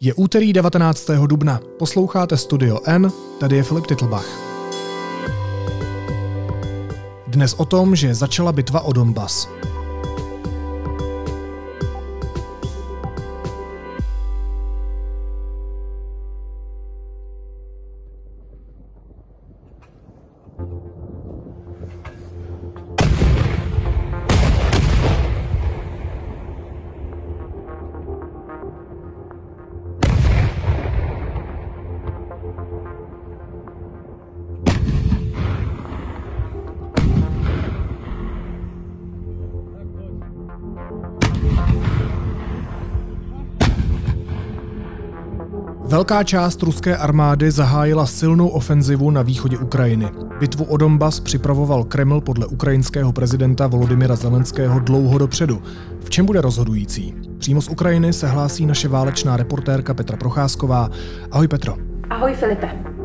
Je úterý 19. dubna. Posloucháte Studio N, tady je Filip Titlbach. Dnes o tom, že začala bitva o Donbas. Velká část ruské armády zahájila silnou ofenzivu na východě Ukrajiny. Bitvu o Donbas připravoval Kreml podle ukrajinského prezidenta Volodymyra Zelenského dlouho dopředu. V čem bude rozhodující? Přímo z Ukrajiny se hlásí naše válečná reportérka Petra Procházková. Ahoj Petro. Ahoj Filipe.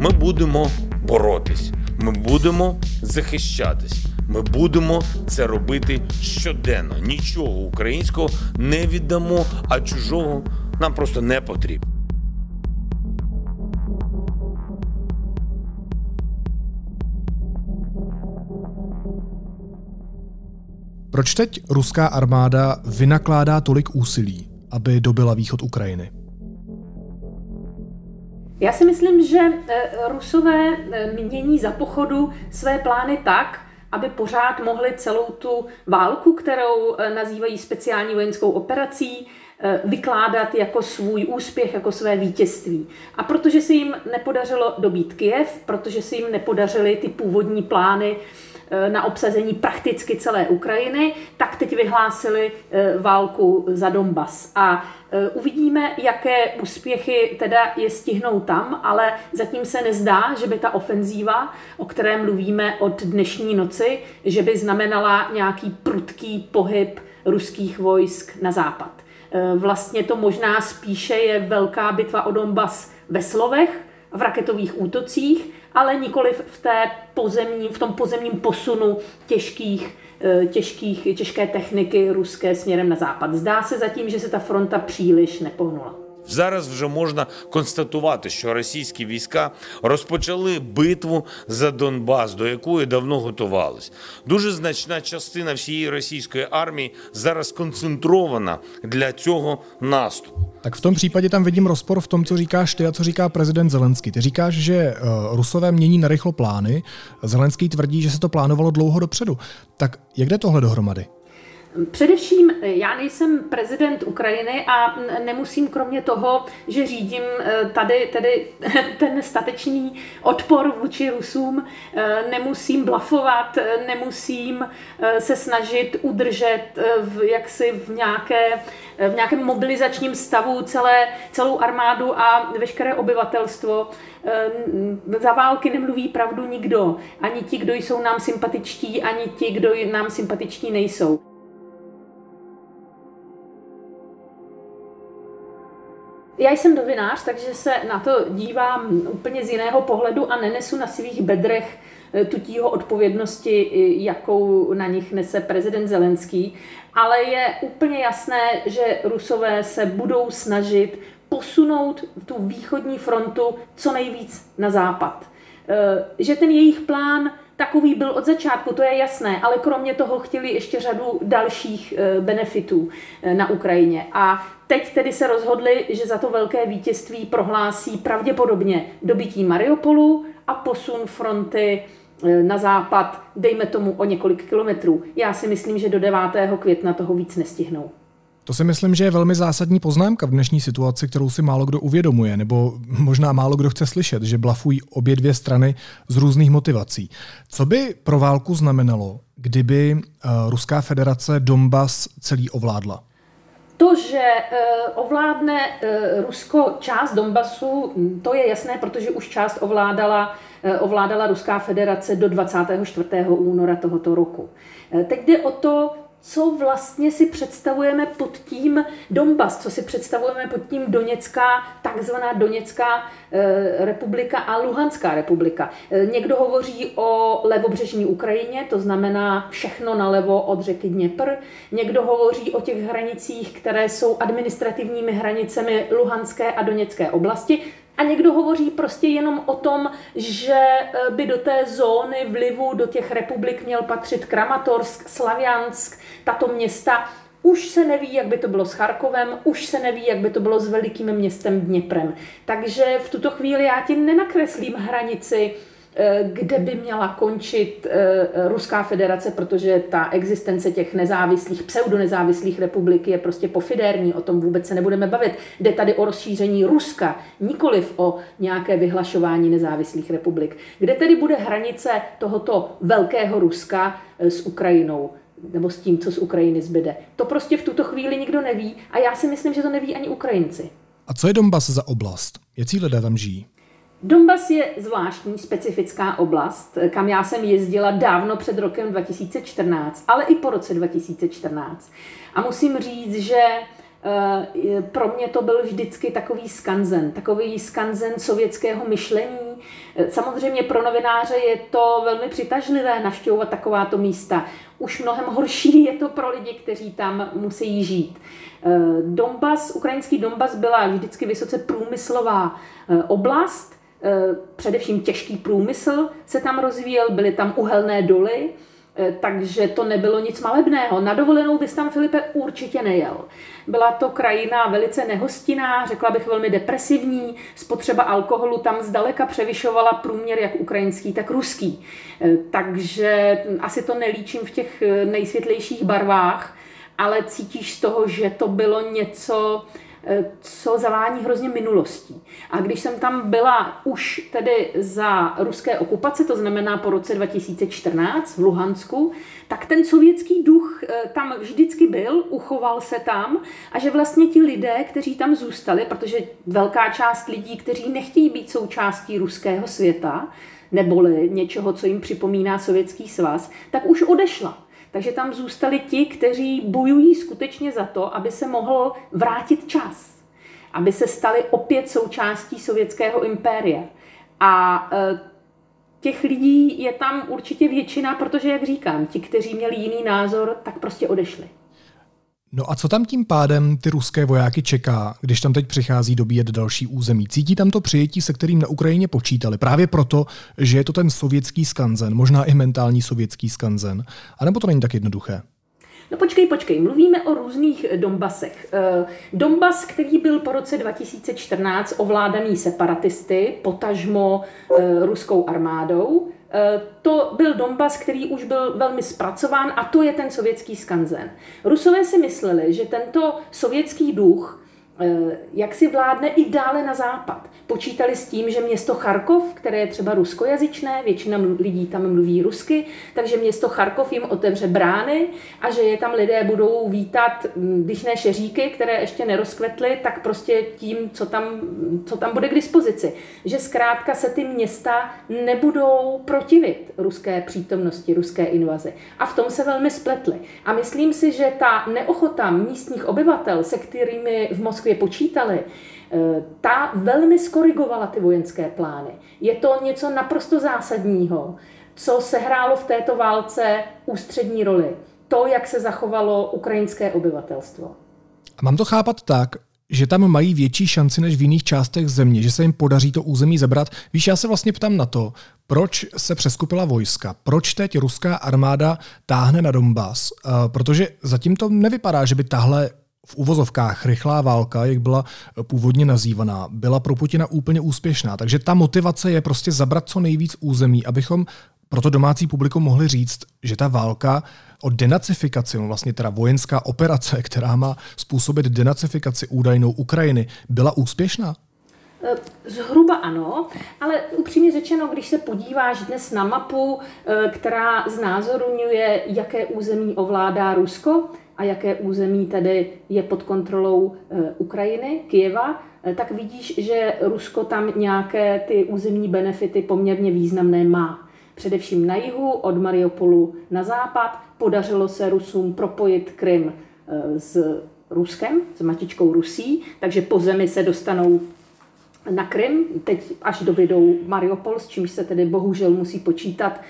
Ми будемо боротись, ми будемо захищатись. Ми будемо це робити щоденно. Нічого українського не віддамо, а чужого нам просто не потрібно. Proč teď ruská armáda vynakládá tolik úsilí, aby dobila východ Ukrajiny? Já si myslím, že eh, Rusové eh, mění za pochodu své plány tak, aby pořád mohli celou tu válku, kterou eh, nazývají speciální vojenskou operací, vykládat jako svůj úspěch, jako své vítězství. A protože se jim nepodařilo dobít Kiev, protože se jim nepodařily ty původní plány na obsazení prakticky celé Ukrajiny, tak teď vyhlásili válku za Donbas. A Eh, uvidíme, jaké úspěchy teda je stihnou tam, ale zatím se nezdá, že by ta ofenzíva, o které mluvíme od dnešní noci, že by znamenala nějaký prudký pohyb ruských vojsk na západ. Eh, vlastně to možná spíše je velká bitva o Donbas ve slovech, v raketových útocích, ale nikoli v, té pozemní, v tom pozemním posunu těžkých Eh, těžkých, těžké techniky ruské směrem na západ. Zdá se zatím, že se ta fronta příliš nepohnula. Зараз вже можна констатувати, що російські війська розпочали битву за Донбас, до якої давно готувались. Дуже значна частина всієї російської армії зараз концентрована для цього наступу. Rozpor v tom, co říkáš ty a co říká prezident Zelenský. Ty říkáš, že uh, Rusové mění narychlo plány, Zelenský tvrdí, že se to plánovalo dlouho dopředu. Tak jak jde tohle dohromady? Především já nejsem prezident Ukrajiny a nemusím kromě toho, že řídím eh, tady tedy ten statečný odpor vůči Rusům, eh, nemusím blafovat, eh, nemusím se snažit udržet v, jaksi v, nějaké, v nějakém mobilizačním stavu celé, celou armádu a veškeré obyvatelstvo. Za války nemluví pravdu nikdo. Ani ti, kdo jsou nám sympatičtí, ani ti, kdo nám sympatiční nejsou. Já jsem novinář, takže se na to dívám úplně z jiného pohledu a nenesu na svých bedrech eh, tutího odpovědnosti, jakou na nich nese prezident Zelenský, ale je úplně jasné, že Rusové se budou snažit posunout tu východní frontu co nejvíc na západ. Eh, že ten jejich plán takový byl od začátku, to je jasné, ale kromě toho chtěli ještě řadu dalších eh, benefitů na Ukrajině. A Teď tedy se rozhodli, že za to velké vítězství prohlásí pravděpodobně dobytí Mariupolu a posun fronty e, na západ, dejme tomu o několik kilometrů. Já si myslím, že do 9. května toho víc nestihnou. To si myslím, že je velmi zásadní poznámka v dnešní situaci, kterou si málo kdo uvědomuje, nebo možná málo kdo chce slyšet, že blafují obě dvě strany z různých motivací. Co by pro válku znamenalo, kdyby uh, Ruská federace Donbas celý ovládla? To, že eh, ovládne eh, Rusko část Donbasu, hm, to je jasné, protože už část ovládala, eh, ovládala Ruská federace do 24. února tohoto roku. Teď jde o to, co vlastně si představujeme pod tím Donbas, co si představujeme pod tím Doněcká, takzvaná Doněcká eh, republika a Luhanská republika. Eh, někdo hovoří o levobřežní Ukrajině, to znamená všechno nalevo od řeky Dněpr. Někdo hovoří o těch hranicích, které jsou administrativními hranicemi Luhanské a Doněcké oblasti. A někdo hovoří prostě jenom o tom, že eh, by do té zóny vlivu do těch republik měl patřit Kramatorsk, Slaviansk, tato města. Už se neví, jak by to bylo s Charkovem, už se neví, jak by to bylo s velikým městem Dněprem. Takže v tuto chvíli já ti nenakreslím hranici kde by měla končit eh, Ruská federace, protože ta existence těch nezávislých, pseudonezávislých republik je prostě pofidérní, o tom vůbec se nebudeme bavit. Jde tady o rozšíření Ruska, nikoliv o nějaké vyhlašování nezávislých republik. Kde tedy bude hranice tohoto velkého Ruska eh, s Ukrajinou? nebo s tím, co z Ukrajiny zbyde. To prostě v tuto chvíli nikdo neví a já si myslím, že to neví ani Ukrajinci. A co je Donbass za oblast? Jaký lidé tam žijí? Donbas je zvláštní, specifická oblast, kam já jsem jezdila dávno před rokem 2014, ale i po roce 2014. A musím říct, že eh, pro mě to byl vždycky takový skanzen, takový skanzen sovětského myšlení. Samozřejmě pro novináře je to velmi přitažlivé navštěvovat takováto místa. Už mnohem horší je to pro lidi, kteří tam musí žít. Eh, Donbas, ukrajinský Donbas byla vždycky vysoce průmyslová oblast, Eh, především těžký průmysl se tam rozvíjel, byly tam uhelné doly, eh, takže to nebylo nic malebného. Na dovolenou bys tam, Filipe, určitě nejel. Byla to krajina velice nehostinná, řekla bych velmi depresivní, spotřeba alkoholu tam zdaleka převyšovala průměr jak ukrajinský, tak ruský. Eh, takže asi to nelíčím v těch nejsvětlejších barvách, ale cítíš z toho, že to bylo něco, Eh, co zavání hrozně minulostí. A když jsem tam byla už tedy za ruské okupace, to znamená po roce 2014 v Luhansku, tak ten sovětský duch eh, tam vždycky byl, uchoval se tam a že vlastně ti lidé, kteří tam zůstali, protože velká část lidí, kteří nechtějí být součástí ruského světa, neboli něčeho, co jim připomíná Sovětský svaz, tak už odešla. Takže tam zůstali ti, kteří bojují skutečně za to, aby se mohl vrátit čas, aby se stali opět součástí sovětského impéria. A e, těch lidí je tam určitě většina, protože, jak říkám, ti, kteří měli jiný názor, tak prostě odešli. No a co tam tím pádem ty ruské vojáky čeká, když tam teď přichází dobíjet další území? Cítí tam to přijetí, se kterým na Ukrajině počítali? Právě proto, že je to ten sovětský skanzen, možná i mentální sovětský skanzen. A nebo to není tak jednoduché? No počkej, počkej, mluvíme o různých Donbasech. Eh, Donbas, který byl po roce 2014 ovládaný separatisty, potažmo eh, ruskou armádou, to byl Donbas, který už byl velmi zpracován a to je ten sovětský skanzen. Rusové si mysleli, že tento sovětský duch Eh, jak si vládne i dále na západ. Počítali s tím, že město Charkov, které je třeba ruskojazyčné, většina lidí tam mluví rusky, takže město Charkov jim otevře brány a že je tam lidé budou vítat, hm, když ne šeříky, které ještě nerozkvetly, tak prostě tím, co tam, co tam bude k dispozici. Že zkrátka se ty města nebudou protivit ruské přítomnosti, ruské invazi. A v tom se velmi spletly. A myslím si, že ta neochota místních obyvatel, se kterými v Moskvě Moskvě počítali, eh, ta velmi skorigovala ty vojenské plány. Je to něco naprosto zásadního, co sehrálo v této válce ústřední roli. To, jak se zachovalo ukrajinské obyvatelstvo. A mám to chápat tak, že tam mají větší šanci než v jiných částech země, že se jim podaří to území zabrat. Víš, já se vlastně ptám na to, proč se přeskupila vojska, proč teď ruská armáda táhne na Donbass, uh, protože zatím to nevypadá, že by tahle v uvozovkách rychlá válka, jak byla původně nazývaná, byla pro Putina úplně úspěšná. Takže ta motivace je prostě zabrat co nejvíc území, abychom pro to domácí publikum mohli říct, že ta válka o denacifikaci, no vlastně teda vojenská operace, která má způsobit denacifikaci údajnou Ukrajiny, byla úspěšná? Eh, zhruba ano, ale upřímně řečeno, když se podíváš dnes na mapu, eh, která znázorňuje, jaké území ovládá Rusko, a jaké území tedy je pod kontrolou eh, Ukrajiny, Kijeva, eh, tak vidíš, že Rusko tam nějaké ty územní benefity poměrně významné má. především na jihu, od Mariupolu na západ. Podařilo se Rusům propojit Krym s Ruskem, s matičkou Rusí, takže po zemi se dostanou na Krym, teď až dobyjdou Mariupol, s čímž se tedy bohužel musí počítat, eh,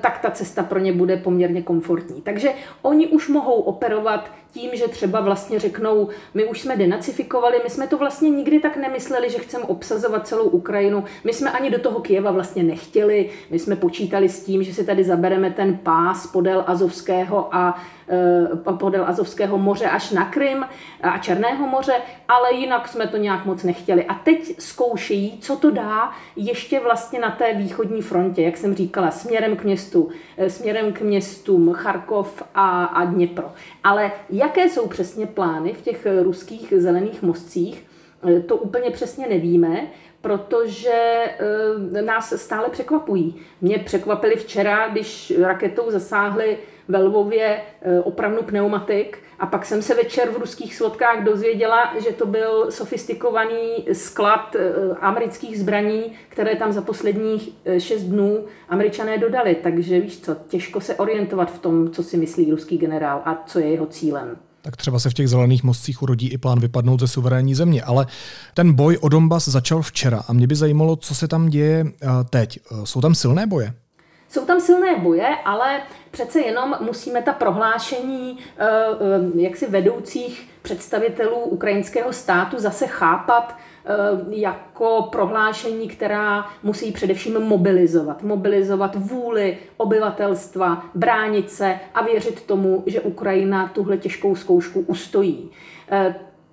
tak ta cesta pro ně bude poměrně komfortní. Takže oni už mohou operovat tím, že třeba vlastně řeknou, my už jsme denacifikovali, my jsme to vlastně nikdy tak nemysleli, že chceme obsazovat celou Ukrajinu, my jsme ani do toho Kieva vlastně nechtěli, my jsme počítali s tím, že si tady zabereme ten pás podél Azovského a Eh, podél Azovského moře až na Krym a Černého moře, ale jinak jsme to nějak moc nechtěli. A teď zkoušejí, co to dá ještě vlastně na té východní frontě, jak jsem říkala, směrem k městu, eh, směrem k městům Charkov a, a Dněpro. Ale jaké jsou přesně plány v těch ruských zelených mostcích, eh, to úplně přesně nevíme, protože nás stále překvapují. Mě překvapili včera, když raketou zasáhly ve Lvově eh, opravnu pneumatik a pak jsem se večer v ruských svodkách dozvěděla, že to byl sofistikovaný sklad eh, amerických zbraní, které tam za posledních eh, šest dnů američané dodali. Takže víš co, těžko se orientovat v tom, co si myslí ruský generál a co je jeho cílem tak třeba se v těch zelených mostcích urodí i plán vypadnout ze suverénní země. Ale ten boj o Donbass začal včera a mě by zajímalo, co se tam děje teď. Jsou tam silné boje? Jsou tam silné boje, ale přece jenom musíme ta prohlášení eh, eh, jaksi vedoucích představitelů ukrajinského státu zase chápat eh, jako prohlášení, která musí především mobilizovat. Mobilizovat vůli obyvatelstva, bránit se a věřit tomu, že Ukrajina tuhle těžkou zkoušku ustojí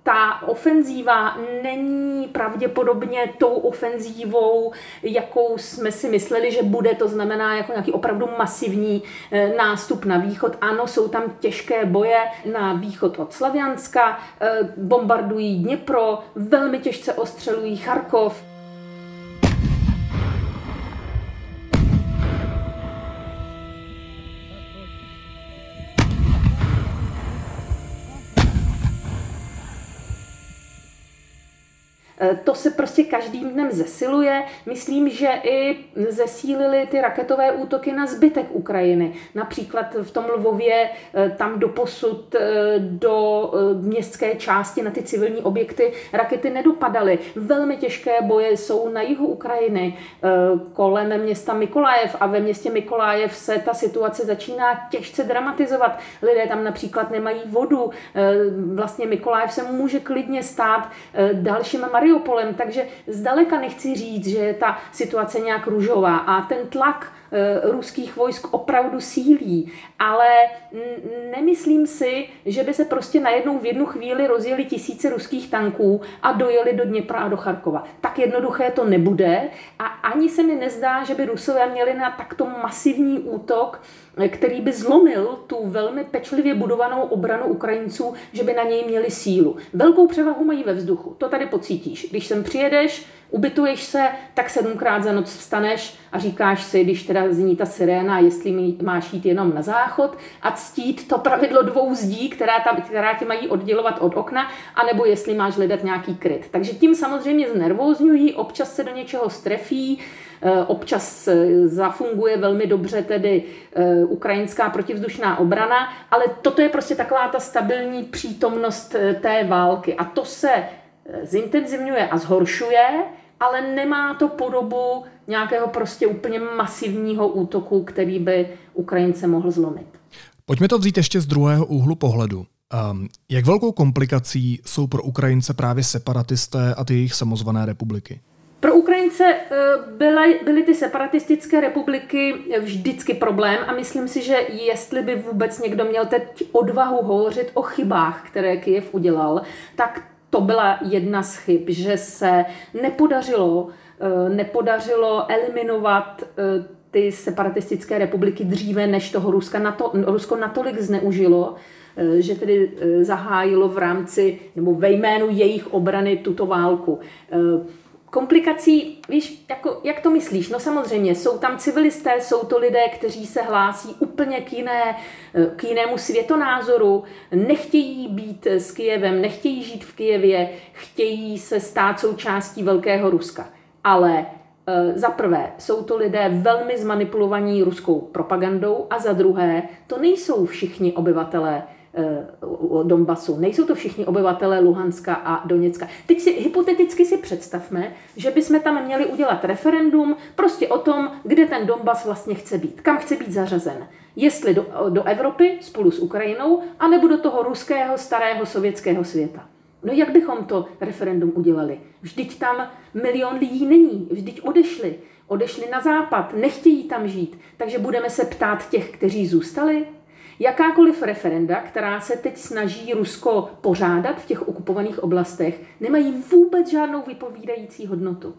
ta ofenzíva není pravděpodobně tou ofenzívou, jakou jsme si mysleli, že bude, to znamená jako nějaký opravdu masivní eh, nástup na východ. Ano, jsou tam těžké boje na východ od Slavianska, eh, bombardují Dněpro, velmi těžce ostřelují Charkov. To se prostě každým dnem zesiluje. Myslím, že i zesílily ty raketové útoky na zbytek Ukrajiny. Například v tom Lvově eh, tam doposud eh, do městské části na ty civilní objekty rakety nedopadaly. Velmi těžké boje jsou na jihu Ukrajiny kolem města Mikolajev a ve městě Mikolajev se ta situace začíná těžce dramatizovat. Lidé tam například nemají vodu. Vlastně Mikolajev se může klidně stát dalším Mariupolem Mariupolem, takže zdaleka nechci říct, že je ta situace nějak růžová a ten tlak e, ruských vojsk opravdu sílí, ale nemyslím si, že by se prostě najednou v jednu chvíli rozjeli tisíce ruských tanků a dojeli do Dněpra a do Charkova. Tak jednoduché to nebude a ani se mi nezdá, že by Rusové měli na takto masivní útok který by zlomil tu velmi pečlivě budovanou obranu Ukrajinců, že by na něj měli sílu. Velkou převahu mají ve vzduchu, to tady pocítíš. Když sem přijedeš, ubytuješ se, tak sedmkrát za noc vstaneš a říkáš si, když teda zní ta siréna, jestli máš jít jenom na záchod a ctít to pravidlo dvou zdí, která, tam, která tě mají oddělovat od okna, anebo jestli máš hledat nějaký kryt. Takže tím samozřejmě znervózňují, občas se do něčeho strefí, občas eh, zafunguje velmi dobře tedy eh, ukrajinská protivzdušná obrana, ale toto je prostě taková ta stabilní přítomnost té války. A to se zintenzivňuje a zhoršuje, ale nemá to podobu nějakého prostě úplně masivního útoku, který by Ukrajince mohl zlomit. Pojďme to vzít ještě z druhého úhlu pohledu. Um, jak velkou komplikací jsou pro Ukrajince právě separatisté a ty jejich samozvané republiky? Pro Ukrajince eh, byly, byly ty separatistické republiky vždycky problém a myslím si, že jestli by vůbec někdo měl teď odvahu hovořit o chybách, které Kyjev udělal, tak to byla jedna z chyb, že se nepodařilo, eh, nepodařilo eliminovat eh, ty separatistické republiky dříve, než toho Ruska nato, Rusko natolik zneužilo, že tedy zahájilo v rámci nebo ve jménu jejich obrany tuto válku komplikací, víš, jako, jak to myslíš? No samozřejmě, jsou tam civilisté, jsou to lidé, kteří se hlásí úplně k, jiné, k jinému světonázoru, nechtějí být s Kijevem, nechtějí žít v Kijevě, chtějí se stát součástí Velkého Ruska. Ale za prvé, jsou to lidé velmi zmanipulovaní ruskou propagandou a za druhé, to nejsou všichni obyvatelé Eh, Donbasu. Nejsou to všichni obyvatelé Luhanska a Doněcka. Teď si hypoteticky si představme, že bychom tam měli udělat referendum prostě o tom, kde ten Donbas vlastně chce být, kam chce být zařazen. Jestli do, do Evropy spolu s Ukrajinou, anebo do toho ruského starého sovětského světa. No jak bychom to referendum udělali? Vždyť tam milion lidí není, vždyť odešli. Odešli na západ, nechtějí tam žít, takže budeme se ptát těch, kteří zůstali, Jakákoliv referenda, která se teď snaží Rusko pořádat v těch okupovaných oblastech, nemají vůbec žádnou vypovídající hodnotu.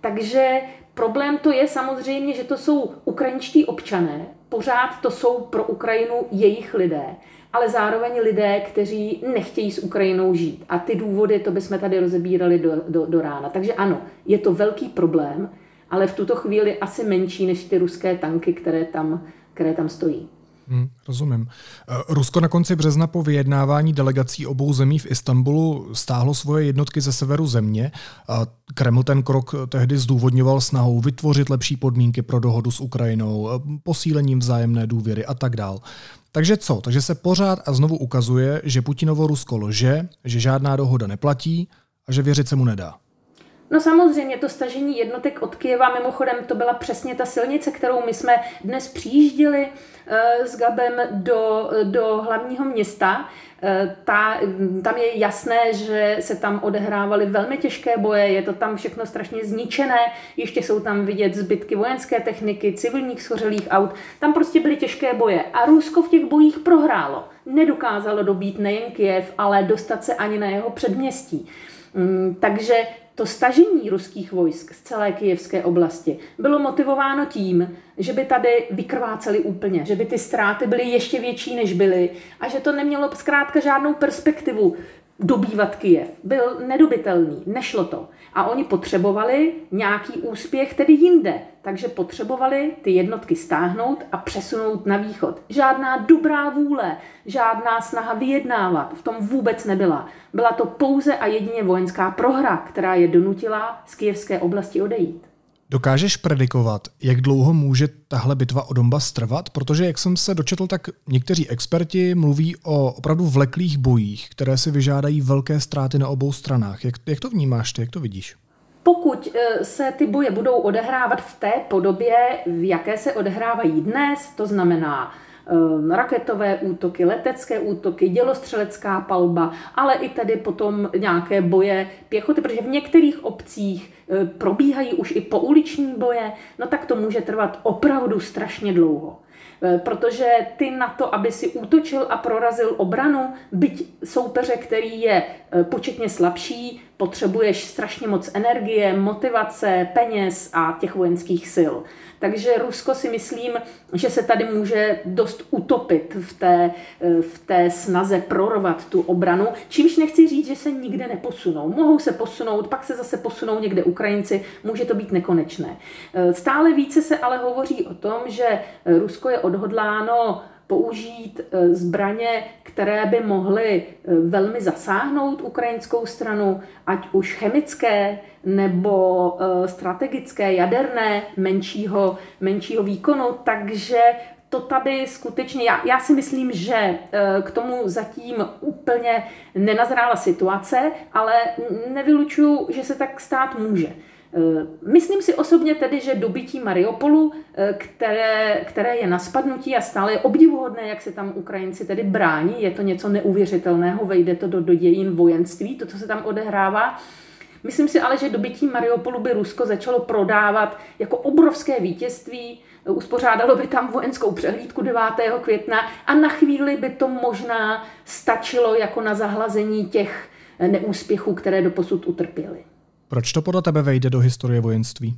Takže problém to je samozřejmě, že to jsou ukrajinští občané, pořád to jsou pro Ukrajinu jejich lidé, ale zároveň lidé, kteří nechtějí s Ukrajinou žít. A ty důvody, to bychom tady rozebírali do, do, do rána. Takže ano, je to velký problém, ale v tuto chvíli asi menší než ty ruské tanky, které tam, které tam stojí. Hmm, rozumím. Eh, Rusko na konci března po vyjednávání delegací obou zemí v Istanbulu stáhlo svoje jednotky ze severu země. Kreml ten krok tehdy zdůvodňoval snahou vytvořit lepší podmínky pro dohodu s Ukrajinou, eh, posílením vzájemné důvěry a tak dál. Takže co? Takže se pořád a znovu ukazuje, že Putinovo Rusko lže, že žádná dohoda neplatí a že věřit se mu nedá. No samozřejmě to stažení jednotek od Kyjeva, mimochodem to byla přesně ta silnice, kterou my jsme dnes přijížděli eh, s Gabem do, do hlavního města. Eh, ta, tam je jasné, že se tam odehrávaly velmi těžké boje, je to tam všechno strašně zničené, ještě jsou tam vidět zbytky vojenské techniky, civilních schořelých aut, tam prostě byly těžké boje a Rusko v těch bojích prohrálo. Nedokázalo dobít nejen Kiev, ale dostat se ani na jeho předměstí. Mm, takže to stažení ruských vojsk z celé kijevské oblasti bylo motivováno tím, že by tady vykrváceli úplně, že by ty ztráty byly ještě větší, než byly a že to nemělo zkrátka žádnou perspektivu dobývat Kijev. Byl nedobitelný, nešlo to. A oni potřebovali nějaký úspěch tedy jinde, takže potřebovali ty jednotky stáhnout a přesunout na východ. Žádná dobrá vůle, žádná snaha vyjednávat v tom vůbec nebyla. Byla to pouze a jedině vojenská prohra, která je donutila z kijevské oblasti odejít. Dokážeš predikovat, jak dlouho může tahle bitva o Donbass trvat? Protože, jak jsem se dočetl, tak někteří experti mluví o opravdu vleklých bojích, které si vyžádají velké ztráty na obou stranách. Jak, jak to vnímáš ty, jak to vidíš? Pokud eh, se ty boje budou odehrávat v té podobě, v jaké se odehrávají dnes, to znamená eh, raketové útoky, letecké útoky, dělostřelecká palba, ale i tedy potom nějaké boje pěchoty, protože v některých obcích probíhají už i pouliční boje, no tak to může trvat opravdu strašně dlouho. Eh, protože ty na to, aby si útočil a prorazil obranu, byť soupeře, který je eh, početně slabší, potřebuješ strašně moc energie, motivace, peněz a těch vojenských sil. Takže Rusko si myslím, že se tady může dost utopit v té, v té snaze prorvat tu obranu, čímž nechci říct, že se nikde neposunou. Mohou se posunout, pak se zase posunou někde Ukrajinci, může to být nekonečné. Stále více se ale hovoří o tom, že Rusko je odhodláno použít eh, zbraně, které by mohly eh, velmi zasáhnout ukrajinskou stranu, ať už chemické nebo eh, strategické, jaderné, menšího, menšího výkonu. Takže to tady skutečně, já, já si myslím, že k tomu zatím úplně nenazrála situace, ale nevylučuju, že se tak stát může. Eh, myslím si osobně tedy, že dobytí Mariupolu, eh, které, které je na spadnutí a stále je obdivuhodné, jak se tam Ukrajinci tedy brání, je to něco neuvěřitelného, vejde to do, do dějin vojenství, to, co se tam odehrává. Myslím si ale, že dobytí Mariupolu by Rusko začalo prodávat jako obrovské vítězství, uspořádalo by tam vojenskou přehlídku 9. května a na chvíli by to možná stačilo jako na zahlazení těch neúspěchů, které doposud utrpěly. Proč to podle tebe vejde do historie vojenství?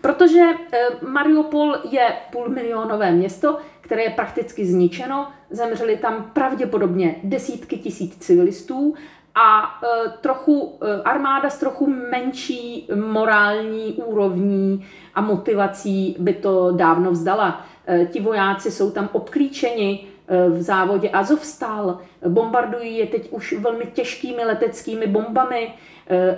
Protože eh, Mariupol je půlmilionové město, které je prakticky zničeno. Zemřeli tam pravděpodobně desítky tisíc civilistů a eh, trochu eh, armáda s trochu menší morální úrovní a motivací by to dávno vzdala. Ti vojáci jsou tam obklíčeni v závodě Azovstal, bombardují je teď už velmi těžkými leteckými bombami,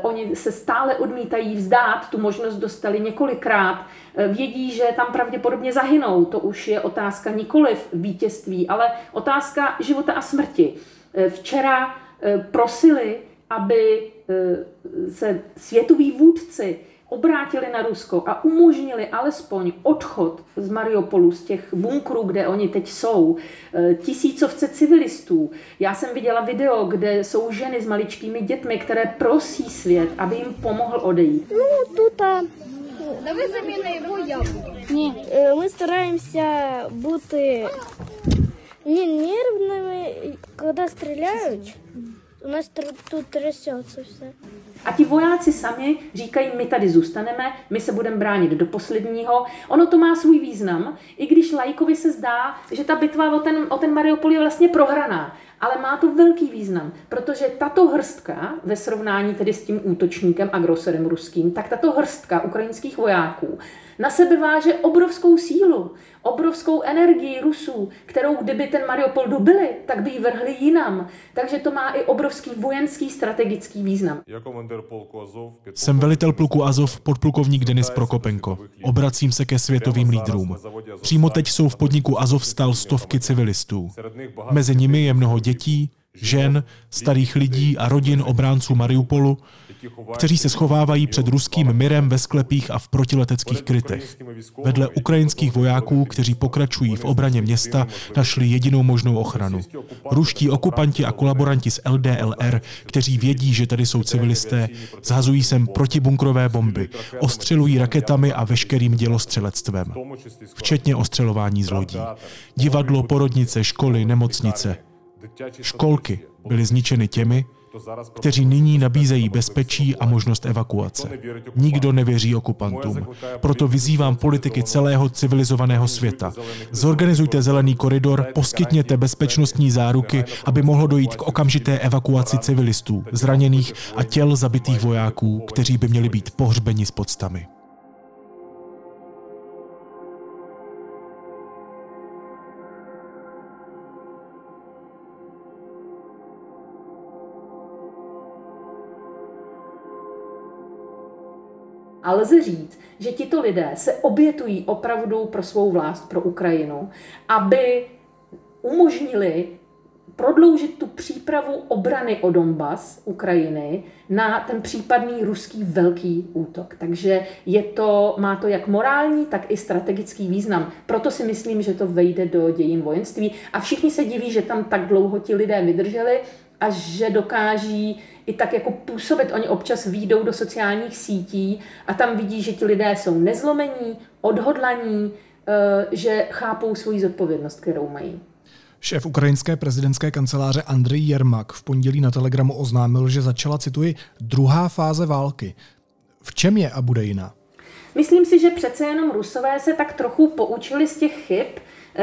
Oni se stále odmítají vzdát, tu možnost dostali několikrát. Vědí, že tam pravděpodobně zahynou. To už je otázka nikoliv vítězství, ale otázka života a smrti. Včera prosili, aby se světoví vůdci obrátili na Rusko a umožnili alespoň odchod z Mariupolu, z těch bunkrů, kde oni teď jsou, eh, tisícovce civilistů. Já jsem viděla video, kde jsou ženy s maličkými dětmi, které prosí svět, aby jim pomohl odejít. No, тут а, Давай заміни я Ні, ми стараємося бути не нервними, коли стріляють. u nás tu trasece se... A ti vojáci sami říkají, my tady zůstaneme, my se budeme bránit do posledního. Ono to má svůj význam, i když lajkovi se zdá, že ta bitva o ten, o ten Mariupol je vlastně prohraná. Ale má to velký význam, protože tato hrstka, ve srovnání tedy s tím útočníkem, agresorem ruským, tak tato hrstka ukrajinských vojáků na sebe váže obrovskou sílu, obrovskou energii Rusů, kterou kdyby ten Mariupol dobili, tak by ji vrhli jinam. Takže to má i obrovský vojenský strategický význam. Jsem velitel pluku Azov, podplukovník Denis Prokopenko. Obracím se ke světovým lídrům. Přímo teď jsou v podniku Azov stal stovky civilistů. Mezi nimi je mnoho dětí, žen, starých lidí a rodin obránců Mariupolu, kteří se schovávají před ruským mirem ve sklepích a v protileteckých krytech. Vedle ukrajinských vojáků, kteří pokračují v obraně města, našli jedinou možnou ochranu. Ruští okupanti a kolaboranti z LDLR, kteří vědí, že tady jsou civilisté, zhazují sem protibunkrové bomby, ostřelují raketami a veškerým dělostřelectvem, včetně ostřelování z lodí. Divadlo, porodnice, školy, nemocnice. Školky byly zničeny těmi, kteří nyní nabízejí bezpečí a možnost evakuace. Nikdo nevěří okupantům. Proto vyzývám politiky celého civilizovaného světa. Zorganizujte zelený koridor, poskytněte bezpečnostní záruky, aby mohlo dojít k okamžité evakuaci civilistů, zraněných a těl zabitých vojáků, kteří by měli být pohřbeni s podstami. Lze říct, že tito lidé se obětují opravdu pro svou vlast, pro Ukrajinu, aby umožnili prodloužit tu přípravu obrany o Donbas Ukrajiny na ten případný ruský velký útok. Takže je to, má to jak morální, tak i strategický význam. Proto si myslím, že to vejde do dějin vojenství. A všichni se diví, že tam tak dlouho ti lidé vydrželi a že dokáží i tak jako působit. Oni občas výjdou do sociálních sítí a tam vidí, že ti lidé jsou nezlomení, odhodlaní, eh, že chápou svoji zodpovědnost, kterou mají. Šéf ukrajinské prezidentské kanceláře Andrej Jermak v pondělí na Telegramu oznámil, že začala, cituji, druhá fáze války. V čem je a bude jiná? Myslím si, že přece jenom Rusové se tak trochu poučili z těch chyb,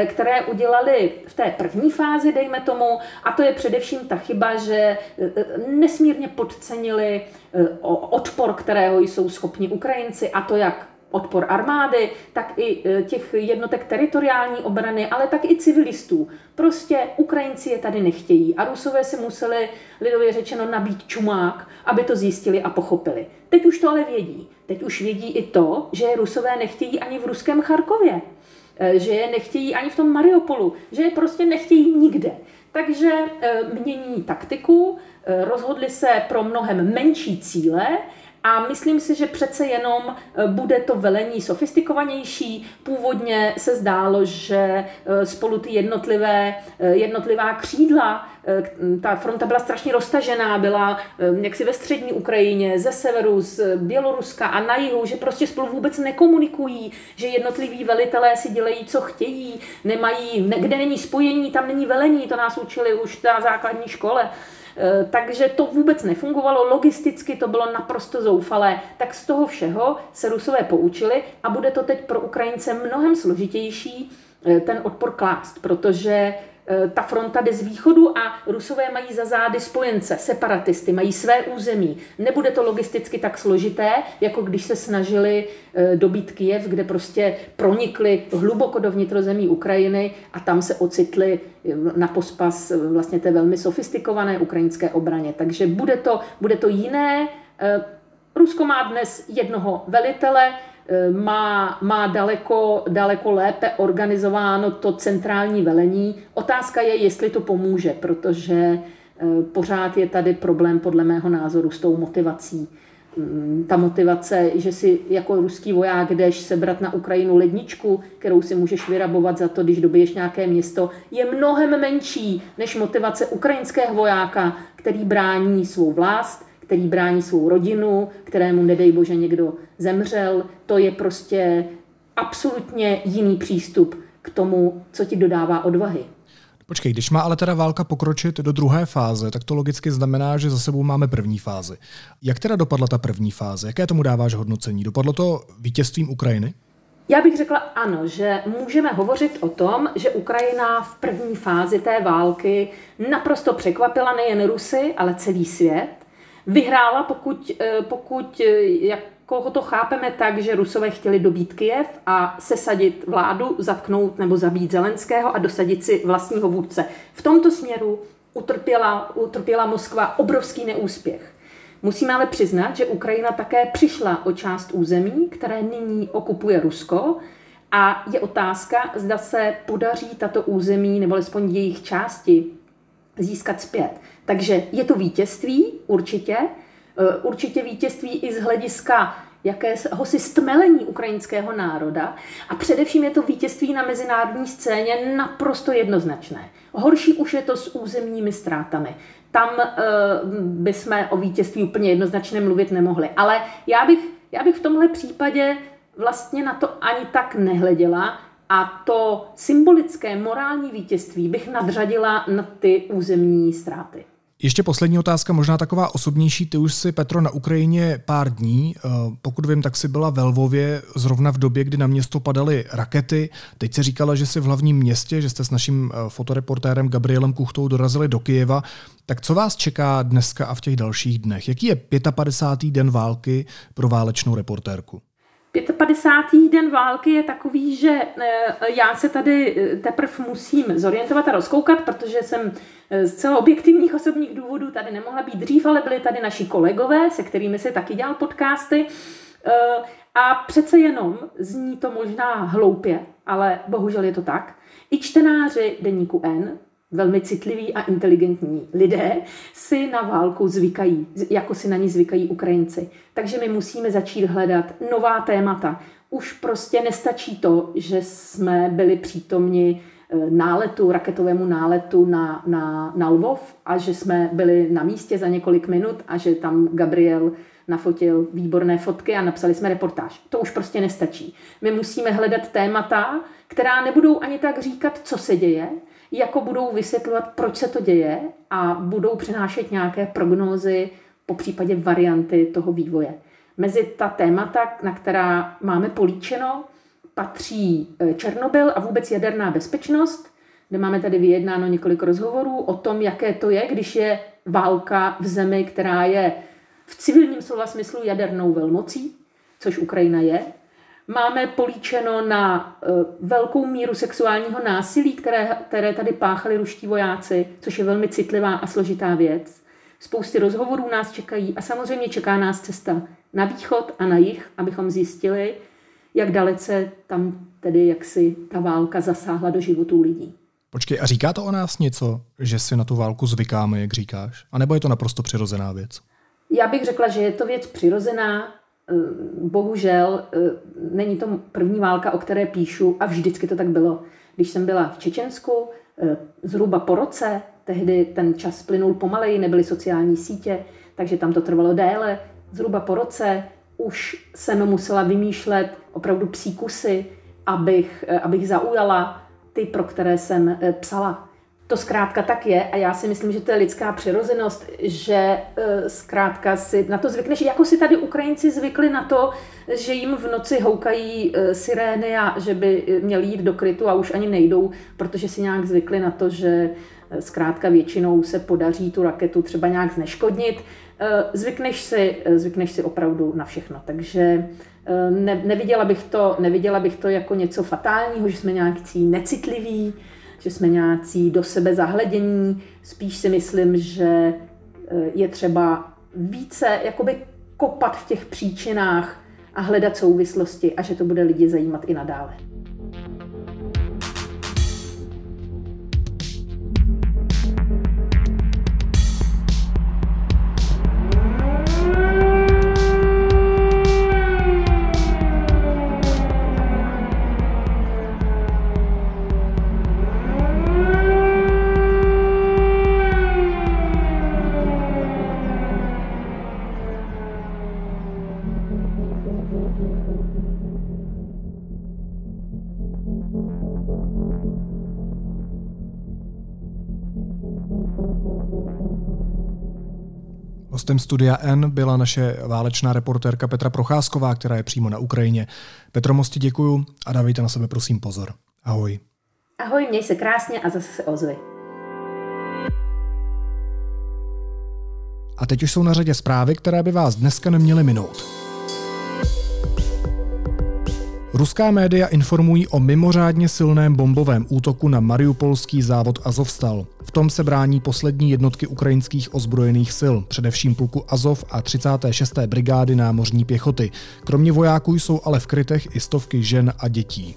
které udělali v té první fázi, dejme tomu, a to je především ta chyba, že eh, eh, nesmírně podcenili odpor, kterého jsou schopni Ukrajinci, a to jak odpor armády, tak i těch jednotek teritoriální obrany, ale tak i civilistů. Prostě Ukrajinci je tady nechtějí a Rusové si museli, lidově řečeno, nabít čumák, aby to zjistili a pochopili. Teď už to ale vědí. Teď už vědí i to, že Rusové nechtějí ani v ruském Charkově. Eh, že je nechtějí ani v tom Mariupolu, že je prostě nechtějí nikde. Takže eh, mění taktiku, eh, rozhodli se pro mnohem menší cíle a myslím si, že přece jenom eh, bude to velení sofistikovanější. Původně se zdálo, že eh, spolu ty jednotlivé, eh, jednotlivá křídla, ta fronta byla strašně roztažená, byla jaksi ve střední Ukrajině, ze severu, z Běloruska a na jihu, že prostě spolu vůbec nekomunikují, že jednotliví velitelé si dělají, co chtějí, nemají, kde není spojení, tam není velení, to nás učili už na základní škole. Eh, takže to vůbec nefungovalo, logisticky to bylo naprosto zoufalé. Tak z toho všeho se Rusové poučili a bude to teď pro Ukrajince mnohem složitější eh, ten odpor klást, protože ta fronta jde z východu a Rusové mají za zády spojence, separatisty, mají své území. Nebude to logisticky tak složité, jako když se snažili eh, dobít Kijev, kde prostě pronikli hluboko do vnitrozemí Ukrajiny a tam se ocitli eh, na pospas vlastně té velmi sofistikované ukrajinské obraně. Takže bude to, bude to jiné, Rusko má dnes jednoho velitele, má, má daleko, daleko lépe organizováno to centrální velení. Otázka je, jestli to pomůže, protože pořád je tady problém podle mého názoru s tou motivací. Mm, ta motivace, že si jako ruský voják jdeš sebrat na Ukrajinu ledničku, kterou si můžeš vyrabovat za to, když dobiješ nějaké město, je mnohem menší než motivace ukrajinského vojáka, který brání svou vlast, který brání svou rodinu, kterému, nedej bože, někdo zemřel. To je prostě absolutně jiný přístup k tomu, co ti dodává odvahy. Počkej, když má ale teda válka pokročit do druhé fáze, tak to logicky znamená, že za sebou máme první fázi. Jak teda dopadla ta první fáze? Jaké tomu dáváš hodnocení? Dopadlo to vítězstvím Ukrajiny? Já bych řekla ano, že můžeme hovořit o tom, že Ukrajina v první fázi té války naprosto překvapila nejen Rusy, ale celý svět. Vyhrála, pokud, eh, pokud eh, jak koho to chápeme tak, že Rusové chtěli dobít Kyjev a sesadit vládu, zatknout nebo zabít Zelenského a dosadit si vlastního vůdce. V tomto směru utrpěla, utrpěla Moskva obrovský neúspěch. Musíme ale přiznat, že Ukrajina také přišla o část území, které nyní okupuje Rusko a je otázka, zda se podaří tato území, nebo alespoň jejich části, získat zpět. Takže je to vítězství, určitě, Eh, určitě vítězství i z hlediska jakéhosi stmelení ukrajinského národa a především je to vítězství na mezinárodní scéně naprosto jednoznačné. Horší už je to s územními ztrátami. Tam uh, bychom o vítězství úplně jednoznačně mluvit nemohli. Ale já bych, já bych v tomhle případě vlastně na to ani tak nehleděla a to symbolické morální vítězství bych nadřadila na ty územní ztráty. Ještě poslední otázka, možná taková osobnější. Ty už si, Petro, na Ukrajině pár dní. Eh, pokud vím, tak si byla ve Lvově zrovna v době, kdy na město padaly rakety. Teď se říkala, že jsi v hlavním městě, že jste s naším eh, fotoreportérem Gabrielem Kuchtou dorazili do Kyjeva. Tak co vás čeká dneska a v těch dalších dnech? Jaký je 55. den války pro válečnou reportérku? 55. den války je takový, že eh, já se tady teprve musím zorientovat a rozkoukat, protože jsem z celé objektivních osobních důvodů tady nemohla být dřív, ale byli tady naši kolegové, se kterými si taky dělal podcasty. Eh, a přece jenom zní to možná hloupě, ale bohužel je to tak. I čtenáři deníku N, velmi citliví a inteligentní lidé, si na válku zvykají, jako si na ní zvykají Ukrajinci. Takže my musíme začít hledat nová témata. Už prostě nestačí to, že jsme byli přítomni Eh, náletu, raketovému náletu na, na, na Lvov a že jsme byli na místě za několik minut a že tam Gabriel nafotil výborné fotky a napsali jsme reportáž. To už prostě nestačí. My musíme hledat témata, která nebudou ani tak říkat, co se děje, jako budou vysvětlovat, proč se to děje a budou přinášet nějaké prognózy, po případě varianty toho vývoje. Mezi ta témata, na která máme políčeno, patří e, Černobyl a vůbec jaderná bezpečnost, kde máme tady vyjednáno několik rozhovorů o tom, jaké to je, když je válka v zemi, která je v civilním slova smyslu jadernou velmocí, což Ukrajina je. Máme políčeno na e, velkou míru sexuálního násilí, které, které tady páchali ruští vojáci, což je velmi citlivá a složitá věc. Spousty rozhovorů nás čekají a samozřejmě čeká nás cesta na východ a na jih, abychom zjistili, jak dalece tam tedy jaksi ta válka zasáhla do životů lidí. Počkej, a říká to o nás něco, že si na tu válku zvykáme, jak říkáš? A nebo je to naprosto přirozená věc? Já bych řekla, že je to věc přirozená. Eh, bohužel eh, není to první válka, o které píšu a vždycky to tak bylo. Když jsem byla v Čečensku, eh, zhruba po roce, tehdy ten čas plynul pomaleji, nebyly sociální sítě, takže tam to trvalo déle. Zhruba po roce už jsem musela vymýšlet opravdu psí kusy, abych, abych zaujala ty, pro které jsem psala. To zkrátka tak je a já si myslím, že to je lidská přirozenost, že eh, zkrátka si na to zvykneš, jako si tady Ukrajinci zvykli na to, že jim v noci houkají sirény a že by měli jít do krytu a už ani nejdou, protože si nějak zvykli na to, že zkrátka většinou se podaří tu raketu třeba nějak zneškodnit. Zvykneš si, zvykneš si opravdu na všechno. Takže ne, neviděla, bych to, neviděla bych to jako něco fatálního, že jsme nějaký necitliví, že jsme nějací do sebe zahledění. Spíš si myslím, že eh, je třeba více jakoby kopat v těch příčinách a hledat souvislosti a že to bude lidi zajímat i nadále. Hostem Studia N byla naše válečná reportérka Petra Procházková, která je přímo na Ukrajině. Petro, moc ti děkuju a dávejte na sebe prosím pozor. Ahoj. Ahoj, měj se krásně a zase se ozvi. A teď už jsou na řadě zprávy, které by vás dneska neměly minout. Ruská média informují o mimořádně silném bombovém útoku na mariupolský závod Azovstal. V tom se brání poslední jednotky ukrajinských ozbrojených sil, především pluku Azov a 36. brigády námořní pěchoty. Kromě vojáků jsou ale v krytech i stovky žen a dětí.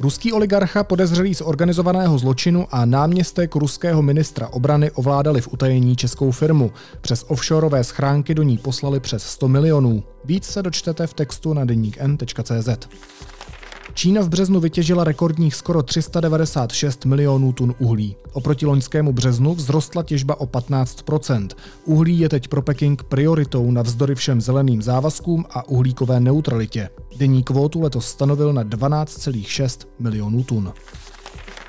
Ruský oligarcha podezřelý z organizovaného zločinu a náměstek ruského ministra obrany ovládali v utajení českou firmu. Přes offshoreové schránky do ní poslali přes 100 milionů. Víc se dočtete v textu na deníkn.cz. Čína v březnu vytěžila rekordních skoro 396 milionů tun uhlí. Oproti loňskému březnu vzrostla těžba o 15% Uhlí je teď pro Peking prioritou navzdory všem zeleným závazkům a uhlíkové neutralitě. Denní kvótu letos stanovil na 12,6 milionů tun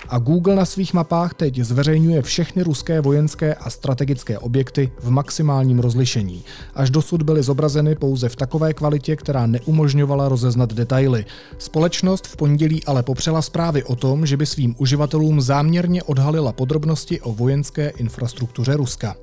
a Google na svých mapách teď zveřejňuje všechny ruské vojenské a strategické objekty v maximálním rozlišení. Až dosud byly zobrazeny pouze v takové kvalitě, která neumožňovala rozeznat detaily. Společnost v pondělí ale popřela zprávy o tom, že by svým uživatelům záměrně odhalila podrobnosti o vojenské infrastruktuře Ruska.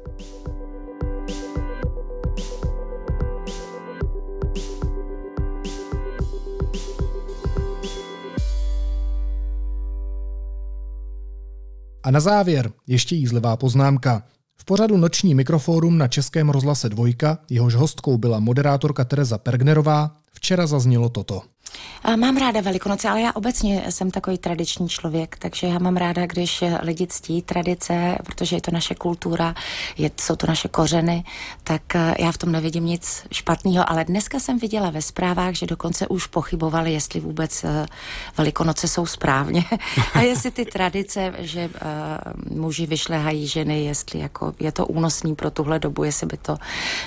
Na závěr ještě jízlivá poznámka. V pořadu Noční mikrofórum na Českém rozhlase Dvojka, jehož hostkou byla moderátorka Tereza Pergnerová, včera zaznělo toto. Mám ráda Velikonoce, ale já obecně jsem takový tradiční člověk, takže já mám ráda, když lidi ctí tradice, protože je to naše kultura, je, jsou to naše kořeny, tak eh, já v tom nevidím nic špatného, ale dneska jsem viděla ve zprávách, že dokonce už pochybovali, jestli vůbec eh, Velikonoce jsou správně a jestli ty tradice, že muži vyšlehají ženy, jestli jako je to únosný pro tuhle dobu, jestli by to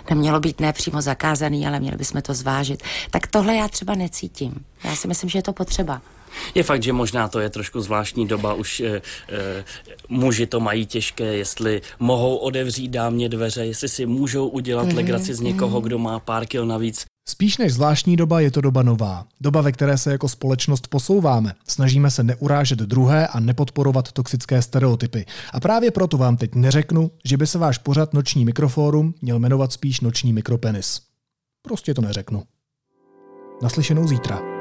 nemělo být nepřímo zakázaný, ale měli bychom to zvážit. Tak tohle já třeba necítím. Já si myslím, že je to potřeba. Je fakt, že možná to je trošku zvláštní doba, už e, e, muži to mají těžké, jestli mohou odevřít dámě dveře, jestli si můžou udělat mm-hmm. legraci z někoho, mm-hmm. kdo má pár kil navíc. Spíš než zvláštní doba je to doba nová. Doba, ve které se jako společnost posouváme. Snažíme se neurážet druhé a nepodporovat toxické stereotypy. A právě proto vám teď neřeknu, že by se váš pořad Noční mikrofórum měl jmenovat spíš Noční mikropenis. Prostě to neřeknu. Naslyšenou zítra.